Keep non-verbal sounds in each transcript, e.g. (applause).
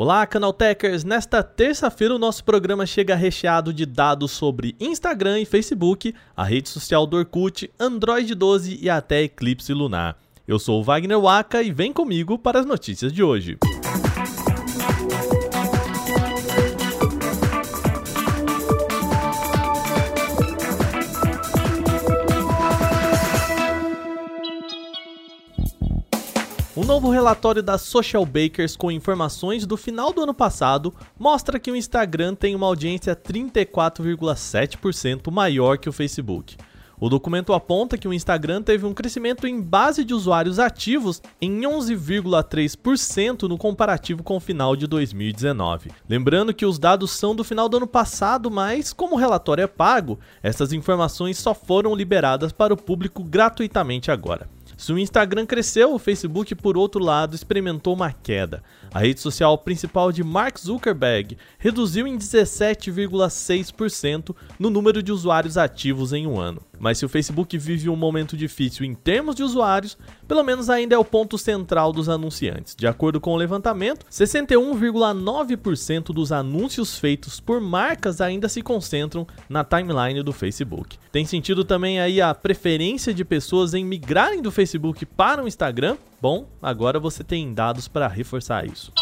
Olá, Canaltechers! Nesta terça-feira o nosso programa chega recheado de dados sobre Instagram e Facebook, a rede social do Orkut, Android 12 e até Eclipse Lunar. Eu sou o Wagner Waka e vem comigo para as notícias de hoje. Um novo relatório da Social Bakers com informações do final do ano passado mostra que o Instagram tem uma audiência 34,7% maior que o Facebook. O documento aponta que o Instagram teve um crescimento em base de usuários ativos em 11,3% no comparativo com o final de 2019. Lembrando que os dados são do final do ano passado, mas como o relatório é pago, essas informações só foram liberadas para o público gratuitamente agora. Se o Instagram cresceu, o Facebook, por outro lado, experimentou uma queda. A rede social principal de Mark Zuckerberg reduziu em 17,6% no número de usuários ativos em um ano. Mas se o Facebook vive um momento difícil em termos de usuários, pelo menos ainda é o ponto central dos anunciantes. De acordo com o levantamento, 61,9% dos anúncios feitos por marcas ainda se concentram na timeline do Facebook. Tem sentido também aí a preferência de pessoas em migrarem do Facebook para o Instagram? Bom, agora você tem dados para reforçar isso.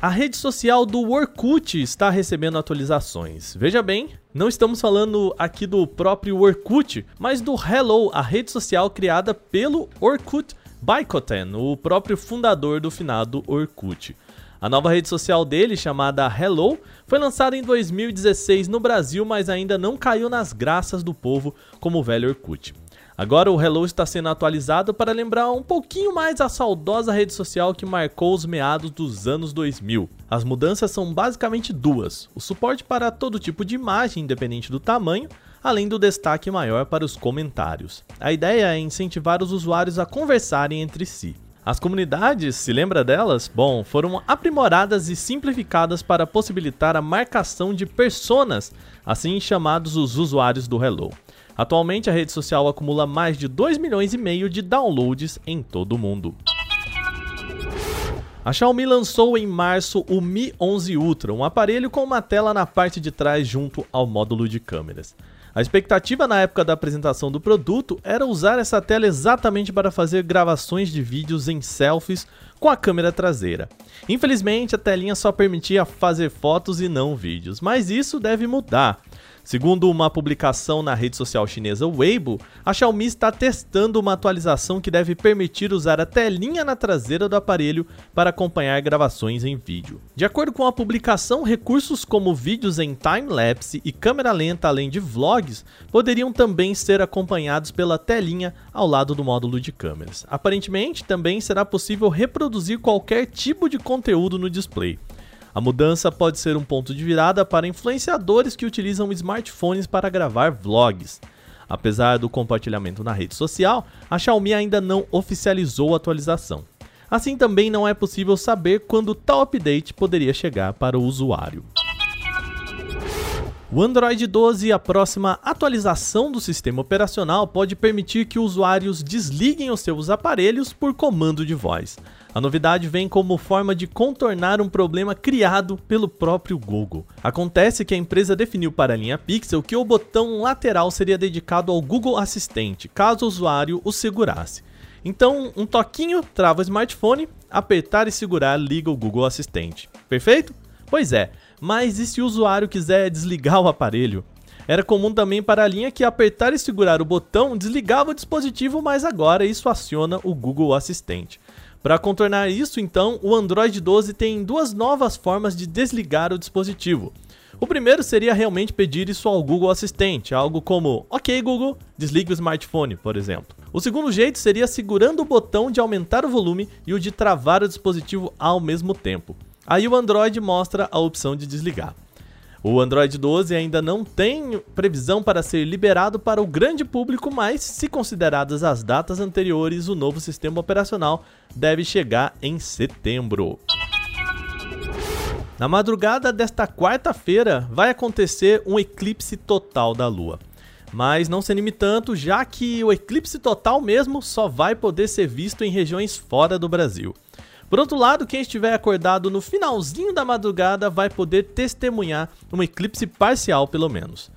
A rede social do Orkut está recebendo atualizações. Veja bem, não estamos falando aqui do próprio Orkut, mas do Hello, a rede social criada pelo Orkut Baikoten, o próprio fundador do finado Orkut. A nova rede social dele, chamada Hello, foi lançada em 2016 no Brasil, mas ainda não caiu nas graças do povo como o velho Orkut. Agora o Hello está sendo atualizado para lembrar um pouquinho mais a saudosa rede social que marcou os meados dos anos 2000. As mudanças são basicamente duas: o suporte para todo tipo de imagem, independente do tamanho, além do destaque maior para os comentários. A ideia é incentivar os usuários a conversarem entre si. As comunidades, se lembra delas? Bom, foram aprimoradas e simplificadas para possibilitar a marcação de personas, assim chamados os usuários do Hello. Atualmente, a rede social acumula mais de 2 milhões e meio de downloads em todo o mundo. A Xiaomi lançou em março o Mi 11 Ultra, um aparelho com uma tela na parte de trás junto ao módulo de câmeras. A expectativa na época da apresentação do produto era usar essa tela exatamente para fazer gravações de vídeos em selfies com a câmera traseira. Infelizmente, a telinha só permitia fazer fotos e não vídeos, mas isso deve mudar. Segundo uma publicação na rede social chinesa Weibo, a Xiaomi está testando uma atualização que deve permitir usar a telinha na traseira do aparelho para acompanhar gravações em vídeo. De acordo com a publicação, recursos como vídeos em time-lapse e câmera lenta, além de vlogs, poderiam também ser acompanhados pela telinha ao lado do módulo de câmeras. Aparentemente, também será possível reproduzir qualquer tipo de conteúdo no display. A mudança pode ser um ponto de virada para influenciadores que utilizam smartphones para gravar vlogs. Apesar do compartilhamento na rede social, a Xiaomi ainda não oficializou a atualização. Assim também não é possível saber quando tal update poderia chegar para o usuário. O Android 12 e a próxima atualização do sistema operacional pode permitir que usuários desliguem os seus aparelhos por comando de voz. A novidade vem como forma de contornar um problema criado pelo próprio Google. Acontece que a empresa definiu para a linha Pixel que o botão lateral seria dedicado ao Google Assistente, caso o usuário o segurasse. Então, um toquinho trava o smartphone, apertar e segurar liga o Google Assistente. Perfeito? Pois é, mas e se o usuário quiser desligar o aparelho? Era comum também para a linha que apertar e segurar o botão desligava o dispositivo, mas agora isso aciona o Google Assistente. Para contornar isso, então, o Android 12 tem duas novas formas de desligar o dispositivo. O primeiro seria realmente pedir isso ao Google Assistente, algo como OK Google, desligue o smartphone, por exemplo. O segundo jeito seria segurando o botão de aumentar o volume e o de travar o dispositivo ao mesmo tempo. Aí o Android mostra a opção de desligar. O Android 12 ainda não tem previsão para ser liberado para o grande público, mas, se consideradas as datas anteriores, o novo sistema operacional deve chegar em setembro. Na madrugada desta quarta-feira vai acontecer um eclipse total da Lua. Mas não se anime tanto, já que o eclipse total mesmo só vai poder ser visto em regiões fora do Brasil. Por outro lado, quem estiver acordado no finalzinho da madrugada vai poder testemunhar um eclipse parcial, pelo menos.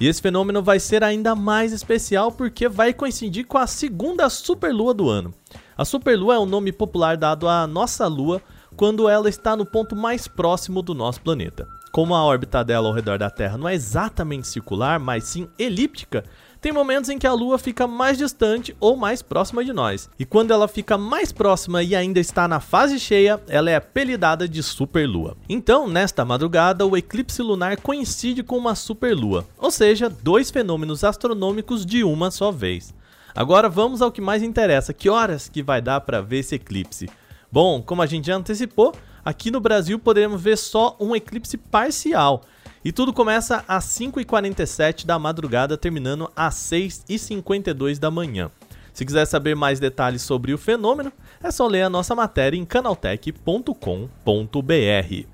E esse fenômeno vai ser ainda mais especial porque vai coincidir com a segunda superlua do ano. A superlua é o um nome popular dado à nossa lua quando ela está no ponto mais próximo do nosso planeta. Como a órbita dela ao redor da Terra não é exatamente circular, mas sim elíptica, tem momentos em que a Lua fica mais distante ou mais próxima de nós. E quando ela fica mais próxima e ainda está na fase cheia, ela é apelidada de superlua. Então, nesta madrugada, o eclipse lunar coincide com uma superlua, ou seja, dois fenômenos astronômicos de uma só vez. Agora vamos ao que mais interessa, que horas que vai dar para ver esse eclipse? Bom, como a gente já antecipou, aqui no Brasil poderemos ver só um eclipse parcial, e tudo começa às 5h47 da madrugada, terminando às 6h52 da manhã. Se quiser saber mais detalhes sobre o fenômeno, é só ler a nossa matéria em canaltech.com.br.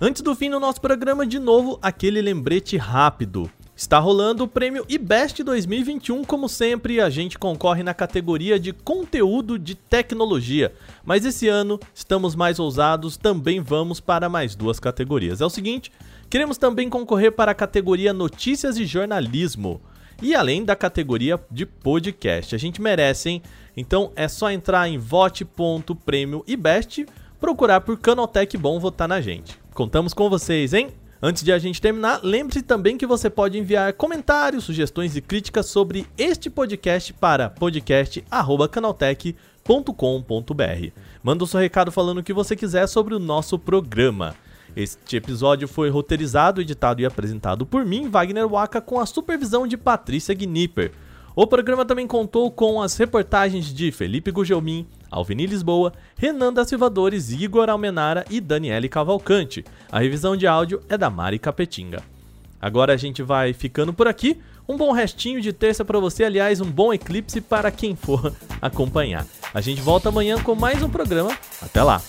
Antes do fim do nosso programa, de novo, aquele lembrete rápido. Está rolando o prêmio IBEST 2021, como sempre, a gente concorre na categoria de conteúdo de tecnologia. Mas esse ano estamos mais ousados, também vamos para mais duas categorias. É o seguinte, queremos também concorrer para a categoria Notícias e Jornalismo. E além da categoria de podcast, a gente merece, hein? Então é só entrar em vote.prêmio-ibest, procurar por Canaltech Bom votar na gente. Contamos com vocês, hein? Antes de a gente terminar, lembre-se também que você pode enviar comentários, sugestões e críticas sobre este podcast para podcast@canaltech.com.br. Manda o seu recado falando o que você quiser sobre o nosso programa. Este episódio foi roteirizado, editado e apresentado por mim, Wagner Waka, com a supervisão de Patrícia Gnipper. O programa também contou com as reportagens de Felipe Gugelmin, Alvini Lisboa, Renan da Silvadores, Igor Almenara e Daniele Cavalcante. A revisão de áudio é da Mari Capetinga. Agora a gente vai ficando por aqui. Um bom restinho de terça para você, aliás, um bom eclipse para quem for (laughs) acompanhar. A gente volta amanhã com mais um programa. Até lá!